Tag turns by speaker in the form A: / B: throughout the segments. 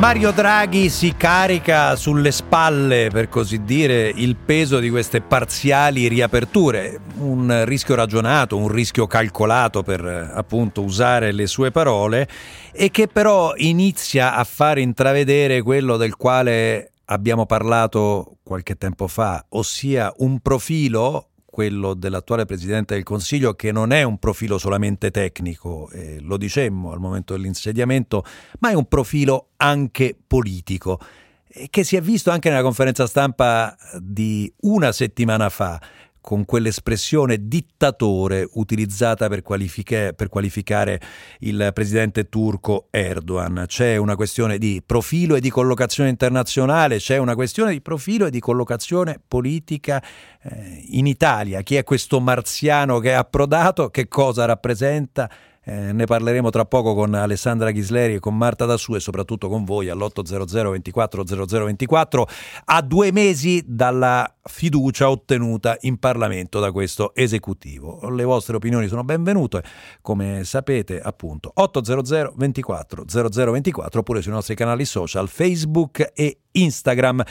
A: Mario Draghi si carica sulle spalle, per così dire, il peso di queste parziali riaperture, un rischio ragionato, un rischio calcolato per appunto usare le sue parole e che però inizia a far intravedere quello del quale abbiamo parlato qualche tempo fa, ossia un profilo quello dell'attuale Presidente del Consiglio, che non è un profilo solamente tecnico, eh, lo dicemmo al momento dell'insediamento, ma è un profilo anche politico, eh, che si è visto anche nella conferenza stampa di una settimana fa con quell'espressione dittatore utilizzata per, per, qualificare il presidente turco Erdogan. C'è una questione di profilo e di collocazione internazionale, c'è una questione di profilo e di collocazione politica eh, in Italia. Chi è questo marziano che è approdato? Che cosa rappresenta? Eh, ne parleremo tra poco con Alessandra Ghisleri e con Marta Dassù e soprattutto con voi all'800 24 0024 a due mesi dalla fiducia ottenuta in Parlamento da questo esecutivo. Le vostre opinioni sono benvenute, come sapete appunto 800 24 0024 oppure sui nostri canali social Facebook e Instagram.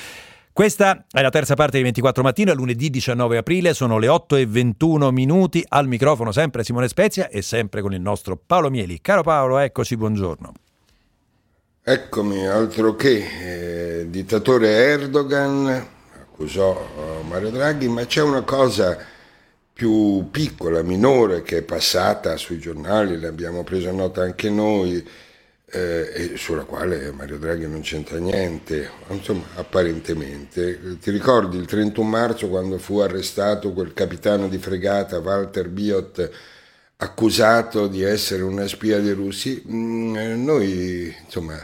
A: Questa è la terza parte di 24 mattino, lunedì 19 aprile, sono le 8 e 21 minuti, al microfono sempre Simone Spezia e sempre con il nostro Paolo Mieli. Caro Paolo, eccoci, buongiorno.
B: Eccomi, altro che eh, dittatore Erdogan, accusò eh, Mario Draghi, ma c'è una cosa più piccola, minore, che è passata sui giornali, l'abbiamo presa nota anche noi, eh, sulla quale Mario Draghi non c'entra niente, insomma, apparentemente. Ti ricordi il 31 marzo quando fu arrestato quel capitano di fregata Walter Biot accusato di essere una spia dei russi? Mm, noi, insomma,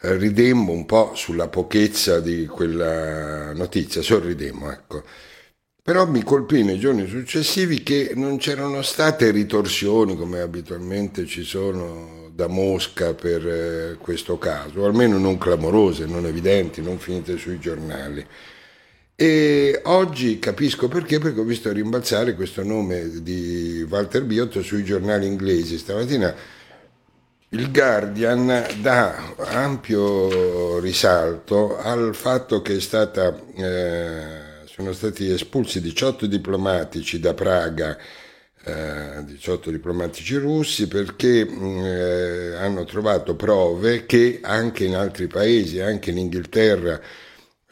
B: ridemmo un po' sulla pochezza di quella notizia, sorridemmo, ecco. Però mi colpì nei giorni successivi che non c'erano state ritorsioni come abitualmente ci sono da Mosca per eh, questo caso, almeno non clamorose, non evidenti, non finite sui giornali. E oggi capisco perché, perché ho visto rimbalzare questo nome di Walter Biot sui giornali inglesi. Stamattina il Guardian dà ampio risalto al fatto che stata, eh, sono stati espulsi 18 diplomatici da Praga 18 diplomatici russi perché mm, eh, hanno trovato prove che anche in altri paesi, anche in Inghilterra,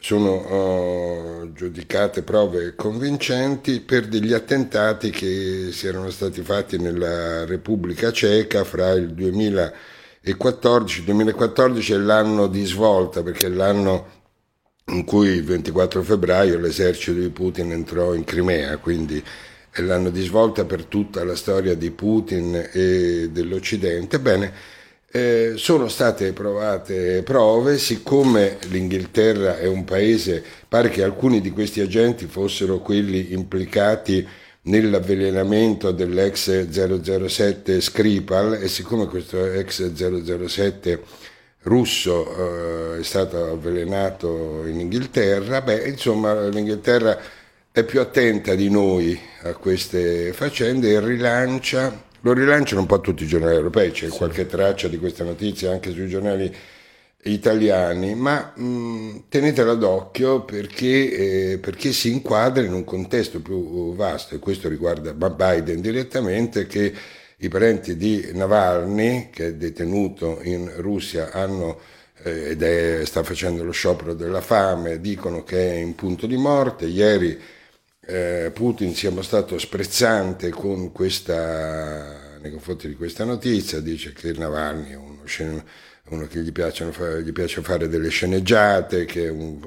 B: sono uh, giudicate prove convincenti per degli attentati che si erano stati fatti nella Repubblica Ceca fra il 2014, il 2014 è l'anno di svolta perché è l'anno in cui il 24 febbraio l'esercito di Putin entrò in Crimea, quindi è l'anno di svolta per tutta la storia di Putin e dell'Occidente. Bene, eh, sono state provate prove, siccome l'Inghilterra è un paese, pare che alcuni di questi agenti fossero quelli implicati nell'avvelenamento dell'ex 007 Skripal e siccome questo ex 007 russo eh, è stato avvelenato in Inghilterra, beh, insomma l'Inghilterra è più attenta di noi a queste faccende e rilancia, lo rilanciano un po' tutti i giornali europei, c'è sì. qualche traccia di questa notizia anche sui giornali italiani, ma mh, tenetela d'occhio perché, eh, perché, si inquadra in un contesto più vasto e questo riguarda Biden direttamente che i parenti di Navalny, che è detenuto in Russia, hanno eh, ed è, sta facendo lo sciopero della fame, dicono che è in punto di morte. Ieri eh, Putin sia stato sprezzante con questa, nei confronti di questa notizia, dice che Navalny è uno, uno che gli, fare, gli, piace fare delle sceneggiate, che un,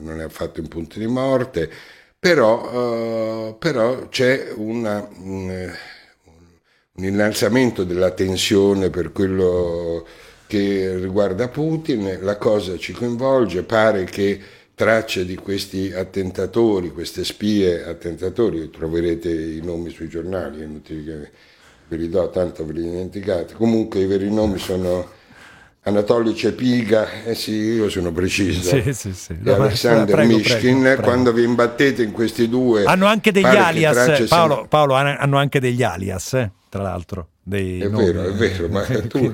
B: non è affatto in punto di morte, però, uh, però c'è una, un, un innalzamento della tensione per quello che riguarda Putin, la cosa ci coinvolge, pare che tracce di questi attentatori, queste spie attentatori, troverete i nomi sui giornali, è inutile che ve li do, tanto ve li dimenticate. Comunque i veri nomi sono Anatoly Cepiga, eh sì, io sono preciso, sì, sì, sì. e Alexander prego, Mishkin, prego, prego. quando vi imbattete in questi due...
A: Hanno anche degli alias, Paolo, Paolo, hanno anche degli alias, eh, tra l'altro. dei
B: è
A: nomi.
B: vero, è vero, ma tu...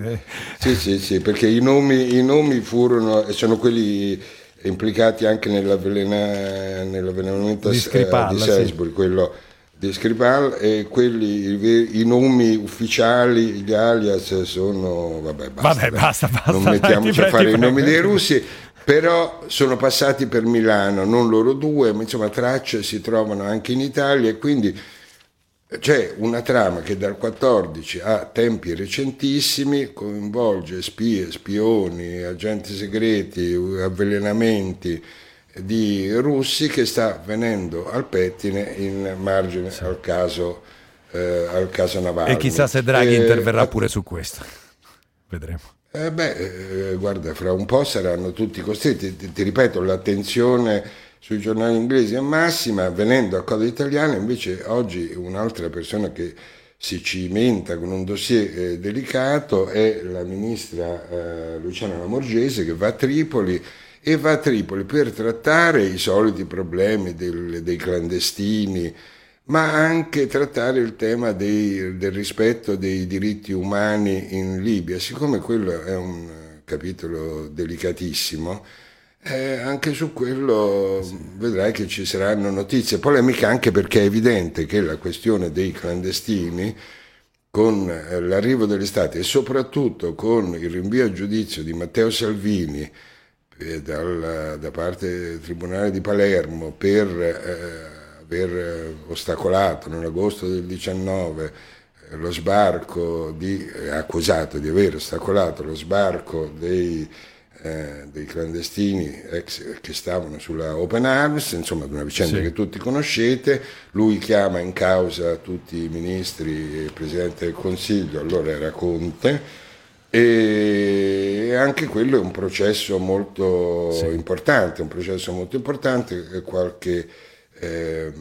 B: sì, sì, sì, perché i nomi, i nomi furono, sono quelli implicati anche nell'avvelena, nell'avvelenamento
A: Di
B: a-
A: Skripal,
B: di
A: sì.
B: Salisbury, quello di Skripal, e quelli, i, i nomi ufficiali, gli alias sono, vabbè, basta,
A: Vabbè,
B: dai.
A: basta, basta,
B: non
A: dai,
B: mettiamoci
A: ti
B: a fare i nomi dei russi, però sono passati per Milano, non loro due, ma insomma tracce si trovano anche in Italia e quindi c'è una trama che dal 14 a tempi recentissimi coinvolge spie, spioni, agenti segreti, avvelenamenti di russi che sta venendo al pettine in margine al caso, eh, al caso Navalny.
A: E chissà se Draghi
B: Eh,
A: interverrà pure su questo. Vedremo.
B: eh beh, eh, guarda, fra un po' saranno tutti costretti. Ti, ti ripeto, l'attenzione sui giornali inglesi è massima, venendo a cose italiane, invece oggi un'altra persona che si cimenta con un dossier eh, delicato è la ministra eh, Luciana Lamorgese che va a Tripoli e va a Tripoli per trattare i soliti problemi del- dei clandestini, ma anche trattare il tema dei- del rispetto dei diritti umani in Libia. Siccome quello è un eh, capitolo delicatissimo, eh, anche su quello vedrai che ci saranno notizie. Polemica anche perché è evidente che la questione dei clandestini con eh, l'arrivo dell'estate e soprattutto con il rinvio a giudizio di Matteo Salvini eh, dal- da parte del Tribunale di Palermo per eh, aver ostacolato nell'agosto del 19 eh, lo sbarco di, eh, accusato di aver ostacolato lo sbarco dei, eh, dei clandestini ex, che stavano sulla Open Arms, insomma una vicenda
A: Sì.
B: che tutti conoscete, lui chiama in causa tutti i ministri e il Presidente del Consiglio, allora era Conte, e anche quello è un processo molto importante, un processo molto importante, qualche, eh,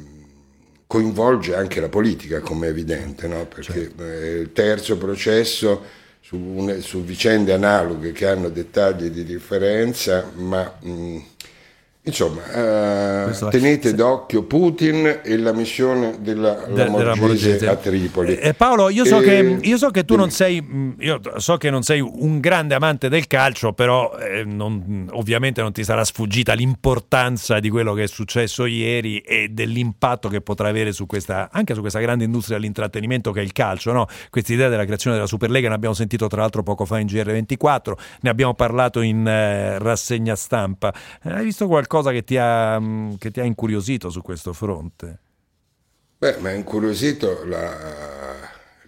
B: coinvolge anche la politica come è evidente, no? perché eh, il terzo processo su, su vicende analoghe che hanno dettagli di differenza, ma mh, insomma eh, tenete d'occhio Putin e la missione della,
A: De- della
B: Lamorgese
A: Morgese.
B: a Tripoli.
A: Eh, Paolo, io so,
B: E-
A: che, io so che tu non sei, io so che non sei un grande amante del calcio, però eh, non- ovviamente non ti sarà sfuggita l'importanza di quello che è successo ieri e dell'impatto che potrà avere su questa, anche su questa grande industria dell'intrattenimento che è il calcio. No? Questa idea della creazione della Superlega ne abbiamo sentito tra l'altro poco fa in GR24, ne abbiamo parlato in eh, rassegna stampa. Eh, hai visto qualcosa che ti, ha, mh, che ti ha incuriosito su questo fronte?
B: Beh, mi ha incuriosito la-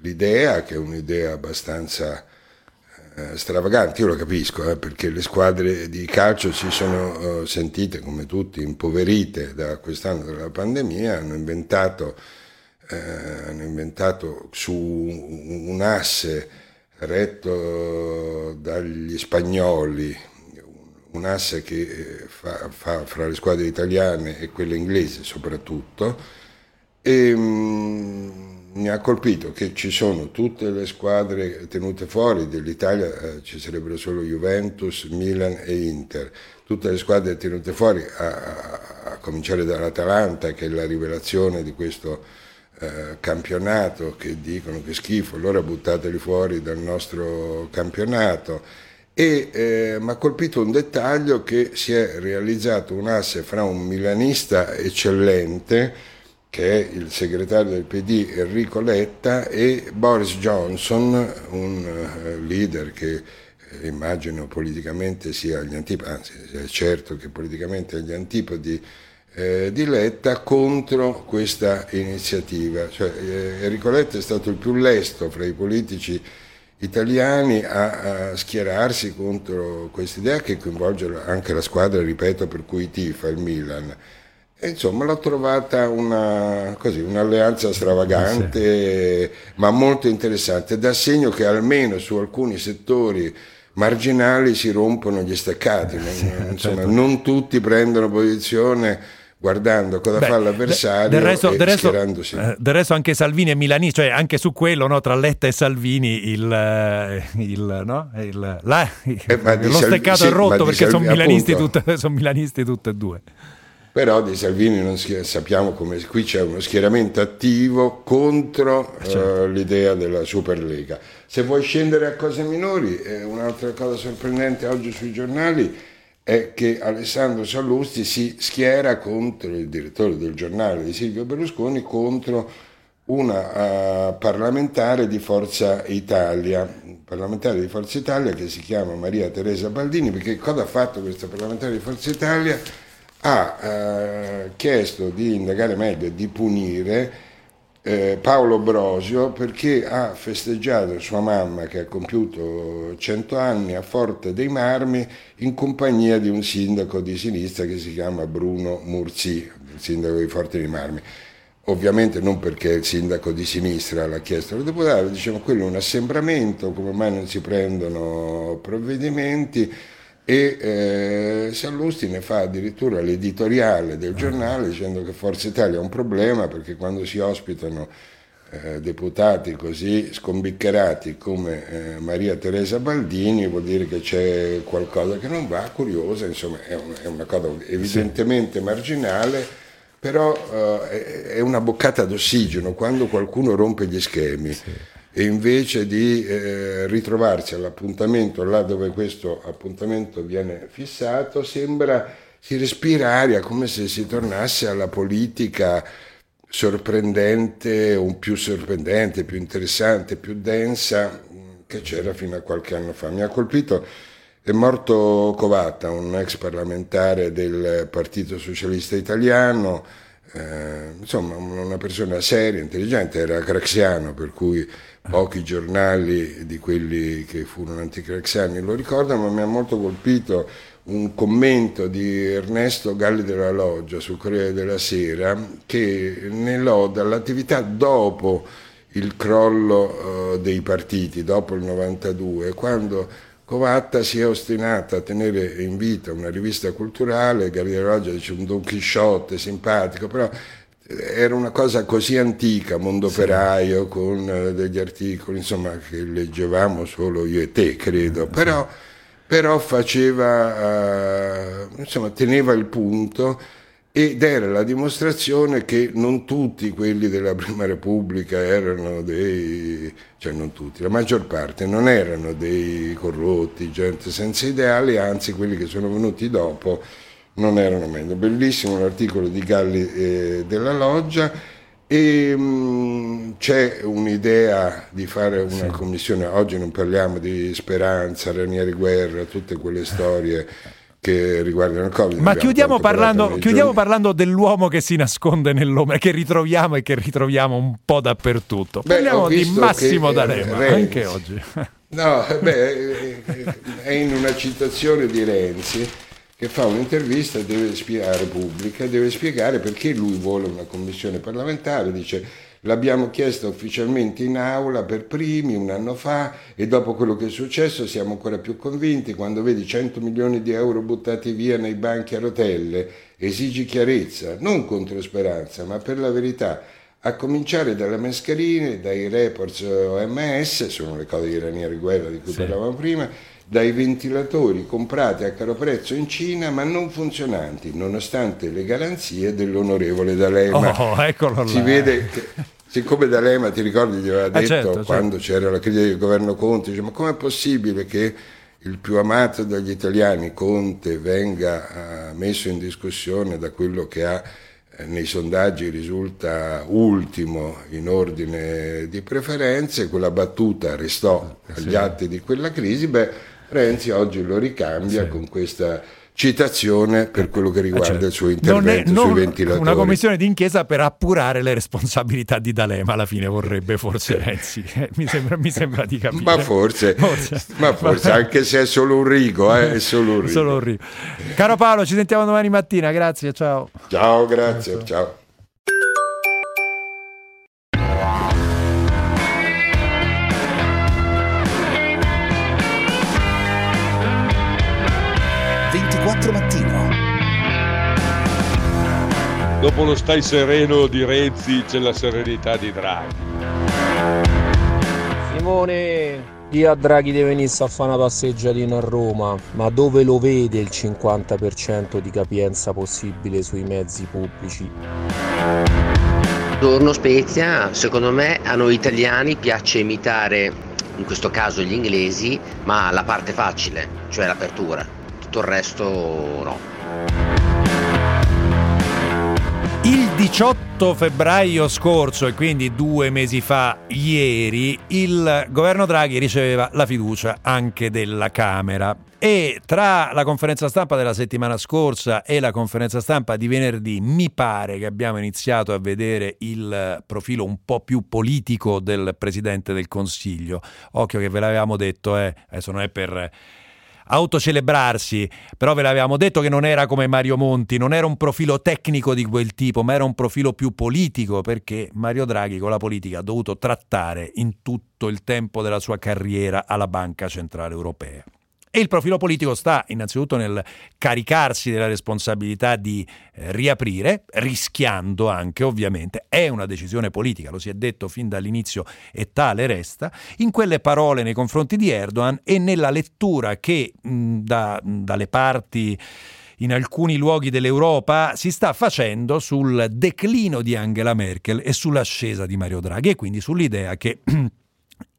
B: l'idea, che è un'idea abbastanza eh, stravagante, io lo capisco, eh, perché le squadre di calcio si sono eh, sentite, come tutti, impoverite da quest'anno della pandemia, hanno inventato, eh, hanno inventato su un un asse retto dagli spagnoli, un asse che eh, fa, fa fra le squadre italiane e quelle inglesi soprattutto, e mm, mi ha colpito che ci sono tutte le squadre tenute fuori dell'Italia, eh, ci sarebbero solo Juventus, Milan e Inter, tutte le squadre tenute fuori, a, a- a cominciare dall'Atalanta che è la rivelazione di questo eh, campionato che dicono che schifo, allora buttateli fuori dal nostro campionato. E eh, mi ha colpito un dettaglio che si è realizzato un asse fra un milanista eccellente, che è il segretario del PD Enrico Letta, e Boris Johnson, un eh, leader che eh, immagino politicamente sia agli antipodi, anzi è certo che politicamente agli antipodi eh, di Letta contro questa iniziativa. Cioè, eh, Enrico Letta è stato il più lesto fra i politici italiani a, a schierarsi contro questa idea che coinvolge anche la squadra, ripeto, per cui tifa il Milan. E insomma l'ho trovata una, così, un'alleanza stravagante ma molto interessante, dà segno che almeno su alcuni settori marginali si rompono gli staccati, non, insomma, non tutti prendono posizione guardando cosa
A: Beh,
B: fa l'avversario
A: del resto,
B: e
A: del resto-
B: schierandosi.
A: eh, del resto anche Salvini e Milani, cioè anche su quello, no, tra Letta e Salvini, il, eh, il, no, il- la-
B: Eh,
A: lo
B: Salvi-
A: steccato
B: sì,
A: è rotto perché sono
B: Salvi-
A: milanisti,
B: appunto.
A: tutte, sono milanisti tutte e due.
B: però di Salvini non sappiamo come qui c'è uno schieramento attivo contro eh, certo. uh, l'idea della Superlega. Se vuoi scendere a cose minori, eh, un'altra cosa sorprendente oggi sui giornali è che Alessandro Sallusti si schiera contro il direttore del giornale di Silvio Berlusconi contro una uh, parlamentare di Forza Italia, parlamentare di Forza Italia che si chiama Maria Teresa Baldini, perché cosa ha fatto questa parlamentare di Forza Italia? Ha uh, chiesto di indagare meglio e di punire eh, Paolo Brosio perché ha festeggiato sua mamma che ha compiuto 100 anni a Forte dei Marmi in compagnia di un sindaco di sinistra che si chiama Bruno Murzi, sindaco di Forte dei Marmi. Ovviamente non perché il sindaco di sinistra l'ha chiesto al deputato, diciamo quello è un assembramento, come mai non si prendono provvedimenti e eh, Sallusti ne fa addirittura l'editoriale del giornale dicendo che Forza Italia è un problema perché quando si ospitano eh, deputati così scombiccherati come eh, Maria Teresa Baldini vuol dire che c'è qualcosa che non va, curiosa, insomma è, un, è una cosa evidentemente sì. marginale però uh, è una boccata d'ossigeno quando qualcuno rompe gli schemi sì. E invece di eh, ritrovarsi all'appuntamento là dove questo appuntamento viene fissato sembra si respira aria come se si tornasse alla politica sorprendente, un più sorprendente, più interessante, più densa che c'era fino a qualche anno fa. Mi ha colpito è morto Covatta, un ex parlamentare del Partito Socialista Italiano, eh, insomma una persona seria, intelligente, era craxiano, per cui pochi giornali di quelli che furono anticraxiani lo ricordano, ma mi ha molto colpito un commento di Ernesto Galli della Loggia sul Corriere della Sera che ne loda l'attività dopo il crollo uh, dei partiti, dopo il 92, quando Covatta si è ostinata a tenere in vita una rivista culturale, Gabriele Roggia dice un Don Chisciotte simpatico, però era una cosa così antica, mondo sì. operaio, con eh, degli articoli, insomma, che leggevamo solo io e te, credo, però, però faceva, uh, insomma, teneva il punto ed era la dimostrazione che non tutti quelli della Prima Repubblica erano dei, cioè non tutti, la maggior parte non erano dei corrotti, gente senza ideali, anzi quelli che sono venuti dopo non erano meglio. Bellissimo l'articolo di Galli eh, della Loggia e mh, mm, c'è un'idea di fare una sì. commissione, oggi non parliamo di Speranza, Ranieri Guerra, tutte quelle storie che riguardano il Covid.
A: Ma chiudiamo, parlando, chiudiamo parlando, dell'uomo che si nasconde nell'ombra, che ritroviamo e che ritroviamo un po' dappertutto. Beh, Parliamo di Massimo che, D'Alema, Renzi, anche oggi.
B: No, beh, è in una citazione di Renzi che fa un'intervista deve spiegare pubblica, deve spiegare perché lui vuole una commissione parlamentare, dice L'abbiamo chiesto ufficialmente in aula per primi un anno fa e dopo quello che è successo siamo ancora più convinti. Quando vedi 100 milioni di euro buttati via nei banchi a rotelle, esigi chiarezza, non contro speranza, ma per la verità. A cominciare dalle mascherine, dai reports OMS, sono le cose di Ranieri Guerra di cui sì. parlavamo prima, dai ventilatori comprati a caro prezzo in Cina ma non funzionanti, nonostante le garanzie dell'onorevole D'Alema.
A: Oh, eccolo
B: si vede che, siccome D'Alema, ti ricordi, gli aveva ah, detto certo, certo. quando certo. c'era la crisi del governo Conte, dice, ma com'è possibile che il più amato dagli italiani, Conte, venga uh, messo in discussione da quello che ha eh, nei sondaggi risulta ultimo in ordine di preferenze, quella battuta restò agli atti di quella crisi, beh, Renzi oggi lo ricambia sì. con questa citazione per quello che riguarda certo. il suo intervento non è, non sui ventilatori.
A: Una commissione d'inchiesa per appurare le responsabilità di D'Alema alla fine vorrebbe forse Renzi, eh, mi, sembra, mi, sembra, di capire.
B: Ma forse, forse. Ma forse anche se è solo un rigo, eh, è solo un rigo.
A: Solo un rigo. Caro Paolo, ci sentiamo domani mattina, grazie, ciao.
B: Ciao, grazie, ciao. ciao.
C: Dopo lo stai sereno di Renzi c'è la serenità di Draghi. Simone, di a Draghi di venisse a fare una passeggiatina a Roma, ma dove lo vede il 50% di capienza possibile sui mezzi pubblici?
D: Buongiorno Spezia, secondo me a noi italiani piace imitare, in questo caso gli inglesi, ma la parte facile, cioè l'apertura, tutto il resto no.
A: Il 18 febbraio scorso, e quindi due mesi fa, ieri, il governo Draghi riceveva la fiducia anche della Camera. E tra la conferenza stampa della settimana scorsa e la conferenza stampa di venerdì mi pare che abbiamo iniziato a vedere il profilo un po' più politico del Presidente del Consiglio. Occhio che ve l'avevamo detto, eh, adesso non è per autocelebrarsi, però ve l'avevamo detto che non era come Mario Monti, non era un profilo tecnico di quel tipo, ma era un profilo più politico, perché Mario Draghi con la politica ha dovuto trattare in tutto il tempo della sua carriera alla Banca Centrale Europea. E il profilo politico sta innanzitutto nel caricarsi della responsabilità di eh, riaprire, rischiando anche ovviamente, è una decisione politica, lo si è detto fin dall'inizio e tale resta, in quelle parole nei confronti di Erdogan e nella lettura che mh, da, dalle parti in alcuni luoghi dell'Europa si sta facendo sul declino di Angela Merkel e sull'ascesa di Mario Draghi e quindi sull'idea che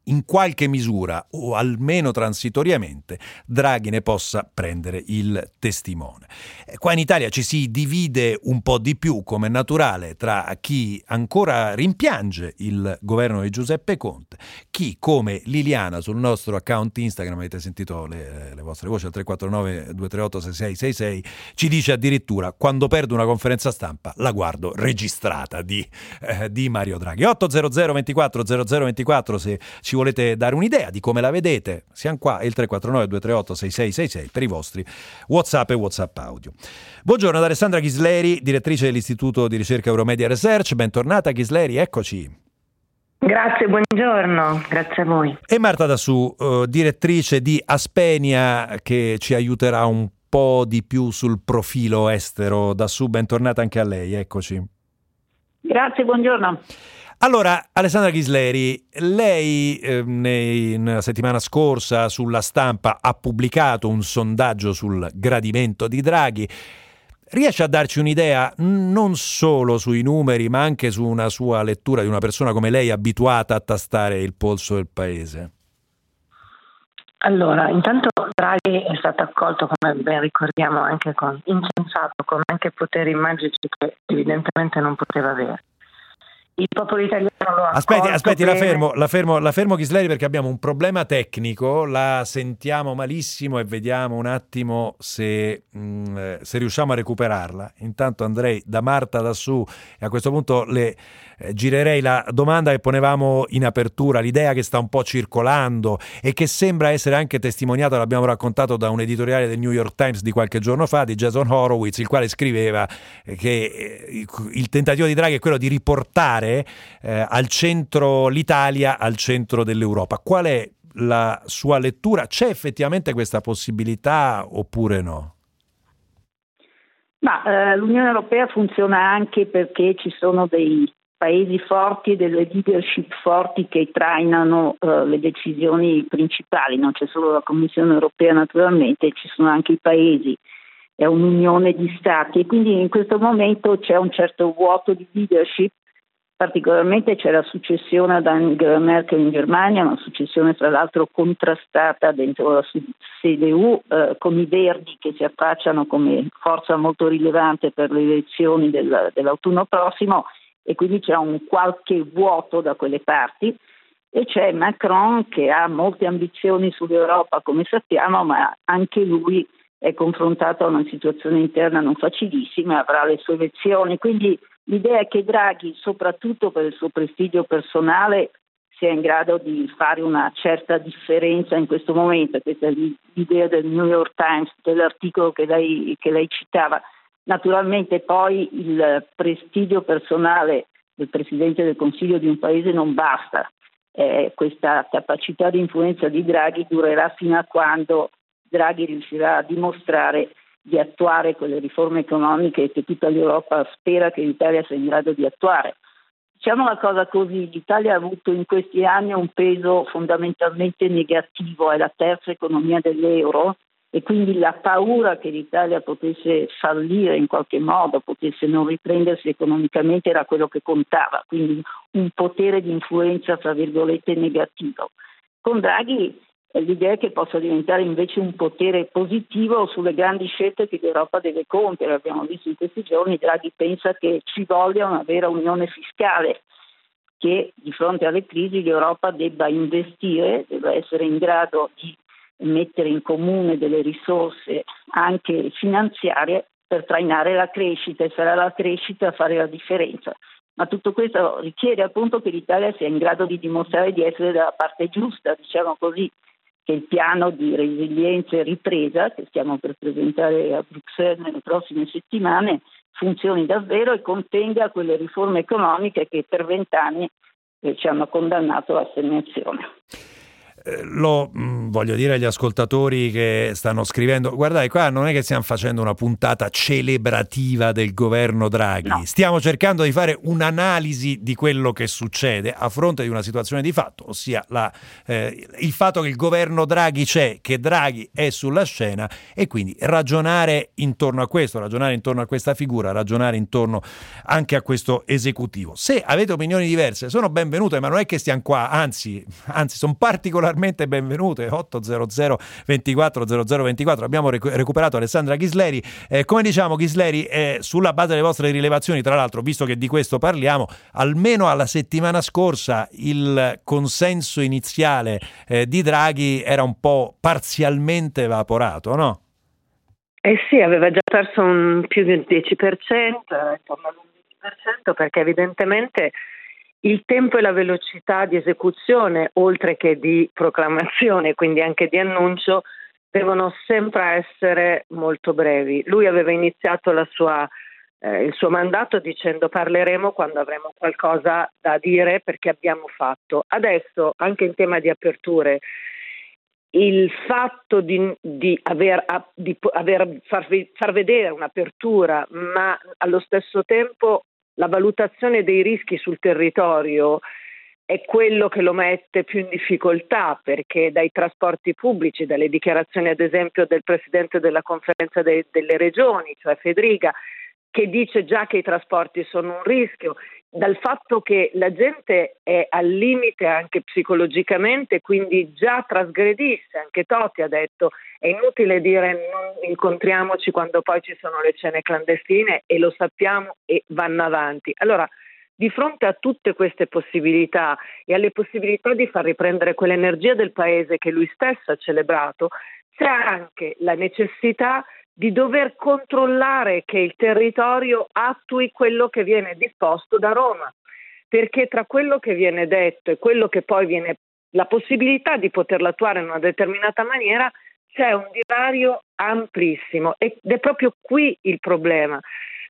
A: in qualche misura o almeno transitoriamente Draghi ne possa prendere il testimone. Eh, qua in Italia ci si divide un po' di più, come è naturale, tra chi ancora rimpiange il governo di Giuseppe Conte, chi come Liliana sul nostro account Instagram, avete sentito le, le vostre voci al 349 238 6666, ci dice addirittura quando perdo una conferenza stampa la guardo registrata di, eh, di Mario Draghi. 800 24 0024 se ci ci volete dare un'idea di come la vedete, siamo qua, il 349 238 6666 per i vostri WhatsApp e WhatsApp audio. Buongiorno ad Alessandra Ghisleri, direttrice dell'Istituto di Ricerca Euromedia Research. Bentornata Ghisleri, eccoci.
E: Grazie, buongiorno, grazie a voi.
A: E Marta Dassù, uh, direttrice di Aspenia, che ci aiuterà un po' di più sul profilo estero. Dassù, bentornata anche a lei, eccoci.
E: Grazie, buongiorno.
A: Allora, Alessandra Ghisleri, lei eh, settimana scorsa sulla stampa ha pubblicato un sondaggio sul gradimento di Draghi. Riesce a darci un'idea non solo sui numeri, ma anche su una sua lettura di una persona come lei abituata a tastare il polso del paese?
E: Allora, intanto Draghi è stato accolto, come ben ricordiamo, anche con insensato, con anche poteri magici che evidentemente non poteva avere il popolo italiano lo ha
A: Aspetti, aspetti, la fermo, la, fermo, la fermo Ghisleri perché abbiamo un problema tecnico, la sentiamo malissimo e vediamo un attimo se, mh, mm, eh, se riusciamo a recuperarla. Intanto andrei da Marta su e a questo punto le girerei la domanda che ponevamo in apertura, l'idea che sta un po' circolando e che sembra essere anche testimoniata, l'abbiamo raccontato da un editoriale del New York Times di qualche giorno fa, di Jason Horowitz, il quale scriveva eh, che eh, il tentativo di Draghi è quello di riportare portare eh, al centro l'Italia, al centro dell'Europa. Qual è la sua lettura? C'è effettivamente questa possibilità oppure no?
E: Ma eh, l'Unione Europea funziona anche perché ci sono dei paesi forti e delle leadership forti che trainano eh, le decisioni principali, non c'è solo la Commissione Europea naturalmente, ci sono anche i paesi, è un'unione di stati. E quindi in questo momento c'è un certo vuoto di leadership. Particolarmente c'è la successione ad Angela Merkel in Germania, una successione tra l'altro contrastata dentro la CDU eh, con i Verdi che si affacciano come forza molto rilevante per le elezioni del, dell'autunno prossimo e quindi c'è un qualche vuoto da quelle parti e c'è Macron che ha molte ambizioni sull'Europa come sappiamo ma anche lui è confrontato a una situazione interna non facilissima, avrà le sue elezioni, quindi L'idea è che Draghi, soprattutto per il suo prestigio personale, sia in grado di fare una certa differenza in questo momento. Questa è l'idea del New York Times, dell'articolo che lei, che lei citava. Naturalmente poi il prestigio personale del Presidente del Consiglio di un Paese non basta. Eh, questa capacità di influenza di Draghi durerà fino a quando Draghi riuscirà a dimostrare di attuare quelle riforme economiche che tutta l'Europa spera che l'Italia sia in grado di attuare. Diciamo la cosa così, l'Italia ha avuto in questi anni un peso fondamentalmente negativo, è la terza economia dell'euro e quindi la paura che l'Italia potesse fallire in qualche modo, potesse non riprendersi economicamente era quello che contava, quindi un potere di influenza tra virgolette negativo. Con Draghi l'idea è che possa diventare invece un potere positivo sulle grandi scelte che l'Europa deve compiere. Abbiamo visto in questi giorni Draghi pensa che ci voglia una vera unione fiscale, che di fronte alle crisi l'Europa debba investire, debba essere in grado di mettere in comune delle risorse anche finanziarie per trainare la crescita e sarà la crescita a fare la differenza. Ma tutto questo richiede appunto che l'Italia sia in grado di dimostrare di essere dalla parte giusta, diciamo così, che il piano di resilienza e ripresa che stiamo per presentare a Bruxelles nelle prossime settimane funzioni davvero e contenga quelle riforme economiche che per vent'anni eh, ci hanno condannato alla stagnazione.
A: Eh, lo mh, mm, voglio dire agli ascoltatori che stanno scrivendo, guardate qua non è che stiamo facendo una puntata celebrativa del governo Draghi, no. stiamo cercando di fare un'analisi di quello che succede a fronte di una situazione di fatto, ossia la, eh, il fatto che il governo Draghi c'è, che Draghi è sulla scena e quindi ragionare intorno a questo, ragionare intorno a questa figura, ragionare intorno anche a questo esecutivo. Se avete opinioni diverse sono benvenute, ma non è che stiamo qua, anzi, anzi sono particolarmente particolarmente benvenute 800 24 0024 abbiamo recuperato Alessandra Ghisleri eh, come diciamo Ghisleri eh, sulla base delle vostre rilevazioni tra l'altro visto che di questo parliamo almeno alla settimana scorsa il consenso iniziale eh, di Draghi era un po' parzialmente evaporato no?
F: Eh sì, aveva già perso un più del 10%, intorno all'11% perché evidentemente il tempo e la velocità di esecuzione, oltre che di proclamazione, quindi anche di annuncio, devono sempre essere molto brevi. Lui aveva iniziato sua, eh, il suo mandato dicendo parleremo quando avremo qualcosa da dire perché abbiamo fatto. Adesso, anche in tema di aperture, il fatto di, di, aver, di aver far, far vedere un'apertura, ma allo stesso tempo la valutazione dei rischi sul territorio è quello che lo mette più in difficoltà perché dai trasporti pubblici, dalle dichiarazioni ad esempio del Presidente della conferenza de- delle regioni, cioè Federica, che dice già che i trasporti sono un rischio, dal fatto che la gente è al limite anche psicologicamente, quindi già trasgredisce, anche Totti ha detto è inutile dire non incontriamoci quando poi ci sono le cene clandestine e lo sappiamo e vanno avanti. Allora, di fronte a tutte queste possibilità e alle possibilità di far riprendere quell'energia del paese che lui stesso ha celebrato, c'è anche la necessità di dover controllare che il territorio attui quello che viene disposto da Roma, perché tra quello che viene detto e quello che poi viene la possibilità di poterlo attuare in una determinata maniera c'è un divario amplissimo ed è proprio qui il problema.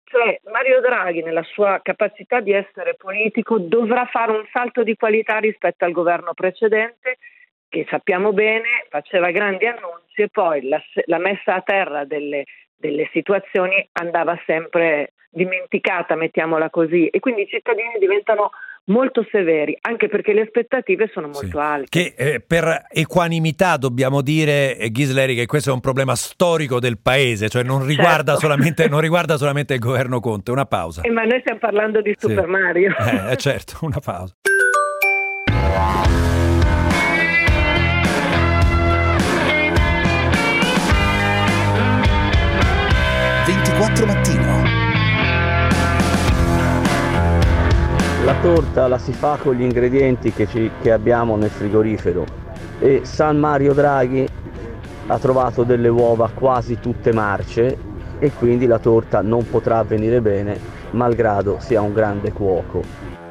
F: Cioè Mario Draghi nella sua capacità di essere politico dovrà fare un salto di qualità rispetto al governo precedente che sappiamo bene faceva grandi annunzi e poi la, la messa a terra delle, delle situazioni andava sempre dimenticata, mettiamola così, e quindi i cittadini diventano molto severi, anche perché le aspettative sono molto sì. alte.
A: Che eh, per equanimità dobbiamo dire, eh, Ghisleri, che questo è un problema storico del paese, cioè non riguarda, certo. solamente, non riguarda solamente, il governo Conte. Una pausa.
F: Eh, ma noi stiamo parlando di Super sì. Mario.
A: Eh, eh certo, una pausa.
G: 24 mattino.
H: La torta la si fa con gli ingredienti che, ci, che abbiamo nel frigorifero e San Mario Draghi ha trovato delle uova quasi tutte marce e quindi la torta non potrà venire bene malgrado sia un grande cuoco.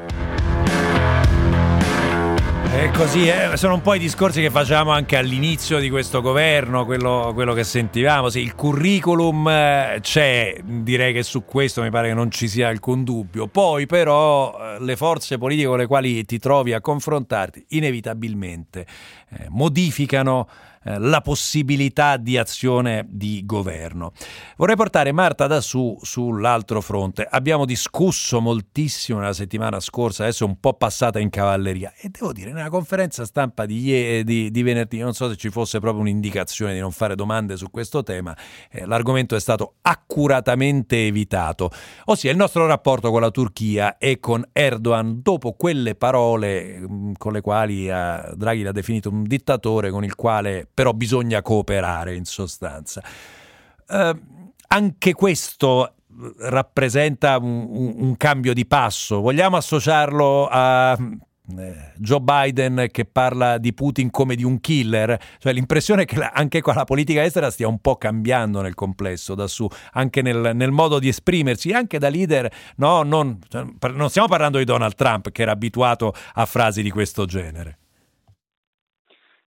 A: È così, eh? sono un po' i discorsi che facciamo anche all'inizio di questo governo, quello, quello che sentivamo. Sì, il curriculum eh, c'è, direi che su questo mi pare che non ci sia alcun dubbio. Poi però eh, le forze politiche con le quali ti trovi a confrontarti inevitabilmente eh, modificano eh, la possibilità di azione di governo. Vorrei portare Marta da su sull'altro fronte. Abbiamo discusso moltissimo nella settimana scorsa, adesso è un po' passata in cavalleria e devo dire, nella conferenza stampa di, di, di venerdì, non so se ci fosse proprio un'indicazione di non fare domande su questo tema, eh, l'argomento è stato accuratamente evitato, ossia il nostro rapporto con la Turchia e con Erdogan dopo quelle parole mm, con le quali eh, Draghi l'ha definito un dittatore con il quale però bisogna cooperare in sostanza. Eh, anche questo rappresenta un, un, cambio di passo. Vogliamo associarlo a eh, Joe Biden che parla di Putin come di un killer, cioè l'impressione è che anche qua la politica estera stia un po' cambiando nel complesso, da su, anche nel, nel modo di esprimersi, anche da leader, no, non, cioè, non stiamo parlando di Donald Trump che era abituato a frasi di questo genere.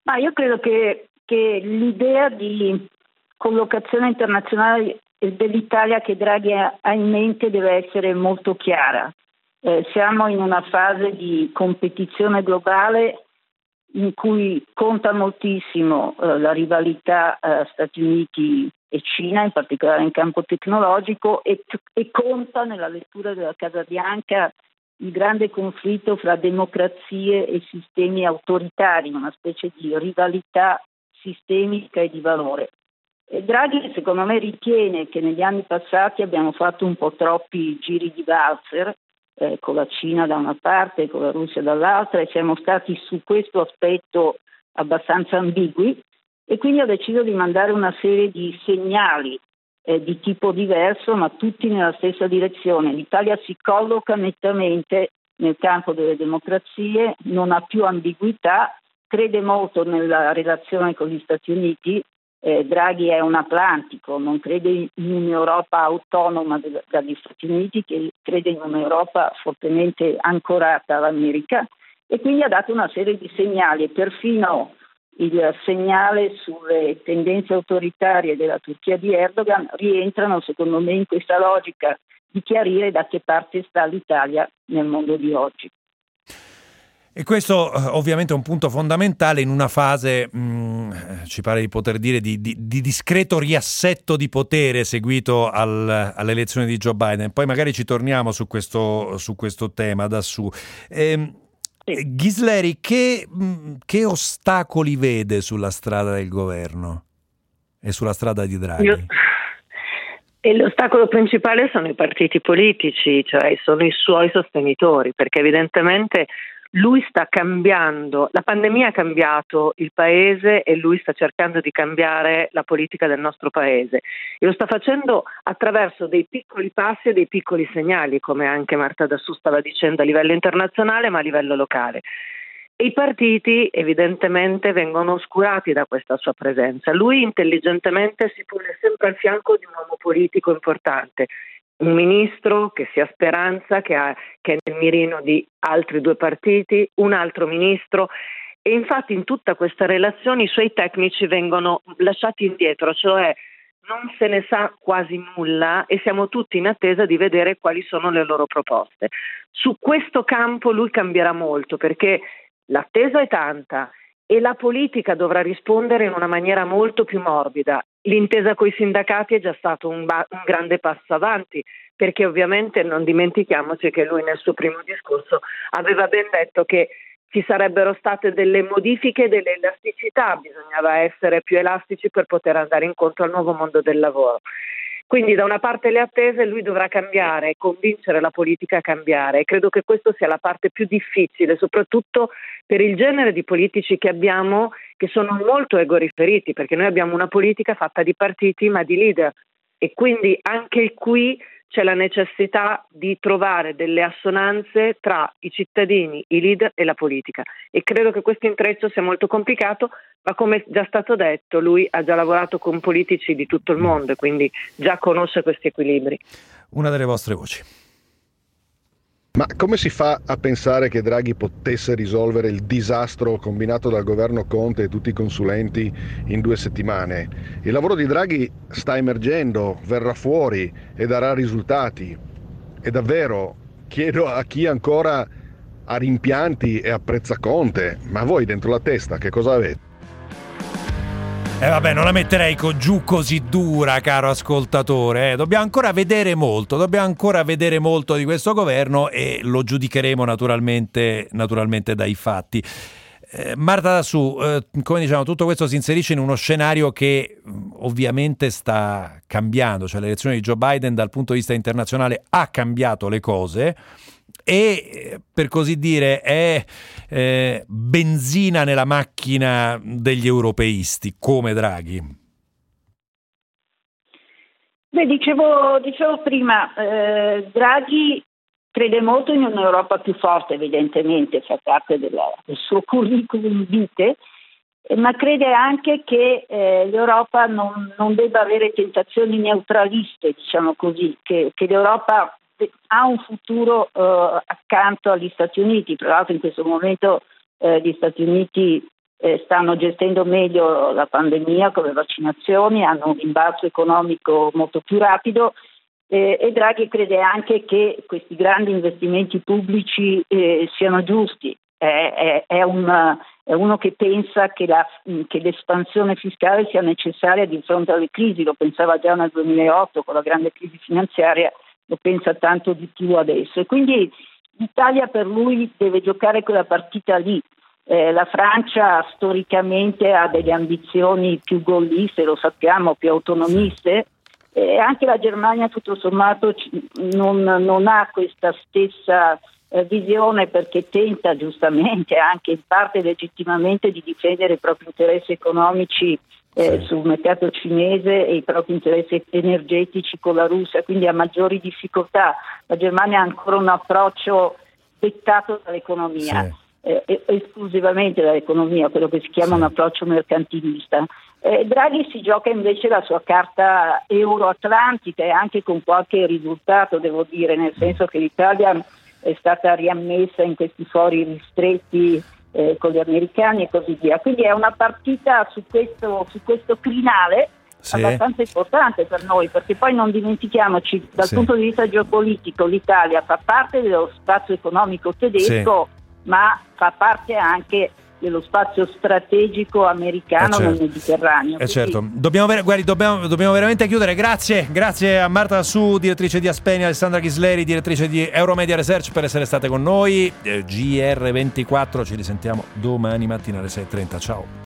E: Ma io credo che, che l'idea di collocazione internazionale dell'Italia che Draghi ha in mente deve essere molto chiara. Eh, siamo in una fase di competizione globale in cui conta moltissimo eh, la rivalità eh, Stati Uniti e Cina, in particolare in campo tecnologico, e, e, conta nella lettura della Casa Bianca il grande conflitto fra democrazie e sistemi autoritari, una specie di rivalità sistemica e di valore. E Draghi secondo me ritiene che negli anni passati abbiamo fatto un po' troppi giri di valzer eh, con la Cina da una parte e con la Russia dall'altra e siamo stati su questo aspetto abbastanza ambigui e quindi ho deciso di mandare una serie di segnali eh, di tipo diverso ma tutti nella stessa direzione. L'Italia si colloca nettamente nel campo delle democrazie, non ha più ambiguità, crede molto nella relazione con gli Stati Uniti eh, Draghi è un atlantico, non crede in un'Europa autonoma de- dagli Stati Uniti, che crede in un'Europa fortemente ancorata all'America e quindi ha dato una serie di segnali e perfino il segnale sulle tendenze autoritarie della Turchia di Erdogan rientrano secondo me in questa logica di chiarire da che parte sta l'Italia nel mondo di oggi.
A: E questo eh, ovviamente è un punto fondamentale in una fase, mh, mm, ci pare di poter dire, di, di, di discreto riassetto di potere seguito al, all'elezione di Joe Biden. Poi magari ci torniamo su questo, su questo tema da su. Eh, Ghisleri, che, mm, che, ostacoli vede sulla strada del governo e sulla strada di Draghi? Io...
F: E l'ostacolo principale sono i partiti politici, cioè sono i suoi sostenitori, perché evidentemente lui sta cambiando, la pandemia ha cambiato il paese e lui sta cercando di cambiare la politica del nostro paese e lo sta facendo attraverso dei piccoli passi e dei piccoli segnali, come anche Marta Dassù stava dicendo a livello internazionale ma a livello locale. I partiti evidentemente vengono oscurati da questa sua presenza. Lui intelligentemente si pone sempre al fianco di un uomo politico importante un ministro che sia Speranza, che, ha, che è nel mirino di altri due partiti, un altro ministro e infatti in tutta questa relazione i suoi tecnici vengono lasciati indietro, cioè non se ne sa quasi nulla e siamo tutti in attesa di vedere quali sono le loro proposte. Su questo campo lui cambierà molto perché l'attesa è tanta e la politica dovrà rispondere in una maniera molto più morbida. L'intesa con i sindacati è già stato un, ba- un, grande passo avanti, perché ovviamente non dimentichiamoci che lui nel suo primo discorso aveva ben detto che ci sarebbero state delle modifiche, delle elasticità, bisognava essere più elastici per poter andare incontro al nuovo mondo del lavoro. Quindi da una parte le attese lui dovrà cambiare convincere la politica a cambiare. E credo che questa sia la parte più difficile, soprattutto per il genere di politici che abbiamo che sono molto egoriferiti, perché noi abbiamo una politica fatta di partiti ma di leader. E quindi anche qui c'è la necessità di trovare delle assonanze tra i cittadini, i leader e la politica. E credo che questo intreccio sia molto complicato, ma come è già stato detto, lui ha già lavorato con politici di tutto il mondo e quindi già conosce questi equilibri.
A: Una delle vostre voci.
I: Ma come si fa a pensare che Draghi potesse risolvere il disastro combinato dal governo Conte e tutti i consulenti in due settimane? Il lavoro di Draghi sta emergendo, verrà fuori e darà risultati. E davvero chiedo a chi ancora ha rimpianti e apprezza Conte, ma voi dentro la testa che cosa avete?
A: Eh vabbè, non la metterei co- giù così dura, caro ascoltatore. Eh. Dobbiamo ancora vedere molto, dobbiamo ancora vedere molto di questo governo e lo giudicheremo naturalmente, naturalmente dai fatti. Eh, Marta Dassù, eh, come diciamo, tutto questo si inserisce in uno scenario che ovviamente sta cambiando, cioè l'elezione di Joe Biden dal punto di vista internazionale ha cambiato le cose e per così dire è eh, benzina nella macchina degli europeisti come Draghi?
E: Beh, dicevo, dicevo prima, eh, Draghi crede molto in un'Europa più forte, evidentemente, fa parte della, del suo curriculum vitae, eh, ma crede anche che eh, l'Europa non, non, debba avere tentazioni neutraliste, diciamo così, che, che l'Europa ha un futuro eh, accanto agli Stati Uniti, tra l'altro in questo momento eh, gli Stati Uniti eh, stanno gestendo meglio la pandemia con le vaccinazioni, hanno un rimbalzo economico molto più rapido e Draghi crede anche che questi grandi investimenti pubblici eh, siano giusti. È, è, un, è, uno che pensa che, la, che l'espansione fiscale sia necessaria di fronte alle crisi, lo pensava già nel 2008 con la grande crisi finanziaria lo pensa tanto di più adesso. E quindi l'Italia per lui deve giocare quella partita lì. Eh, la Francia storicamente ha delle ambizioni più golliste, lo sappiamo, più autonomiste, e anche la Germania tutto sommato non, non ha questa stessa eh, visione perché tenta giustamente, anche in parte legittimamente, di difendere i propri interessi economici eh, sì. sul mercato cinese e i propri interessi energetici con la Russia, quindi ha maggiori difficoltà. La Germania ha ancora un approccio dettato dall'economia. Sì. Eh, esclusivamente dall'economia, quello che si chiama sì. un approccio mercantilista. Eh, Draghi si gioca invece la sua carta euroatlantica e anche con qualche risultato, devo dire, nel senso che l'Italia è stata riammessa in questi fori ristretti eh, con gli americani e così via. Quindi è una partita su questo, su questo crinale sì. abbastanza importante per noi, perché poi non dimentichiamoci, dal sì. punto di vista geopolitico, l'Italia fa parte dello spazio economico tedesco, sì. ma fa parte anche dello spazio strategico americano eh certo. nel Mediterraneo.
A: Eh certo. dobbiamo, ver- guardi, dobbiamo, dobbiamo, veramente chiudere. Grazie, grazie a Marta Su, direttrice di Aspeni, Alessandra Ghisleri, direttrice di Euromedia Research per essere state con noi. Eh, GR24, ci risentiamo domani mattina alle 6.30. Ciao.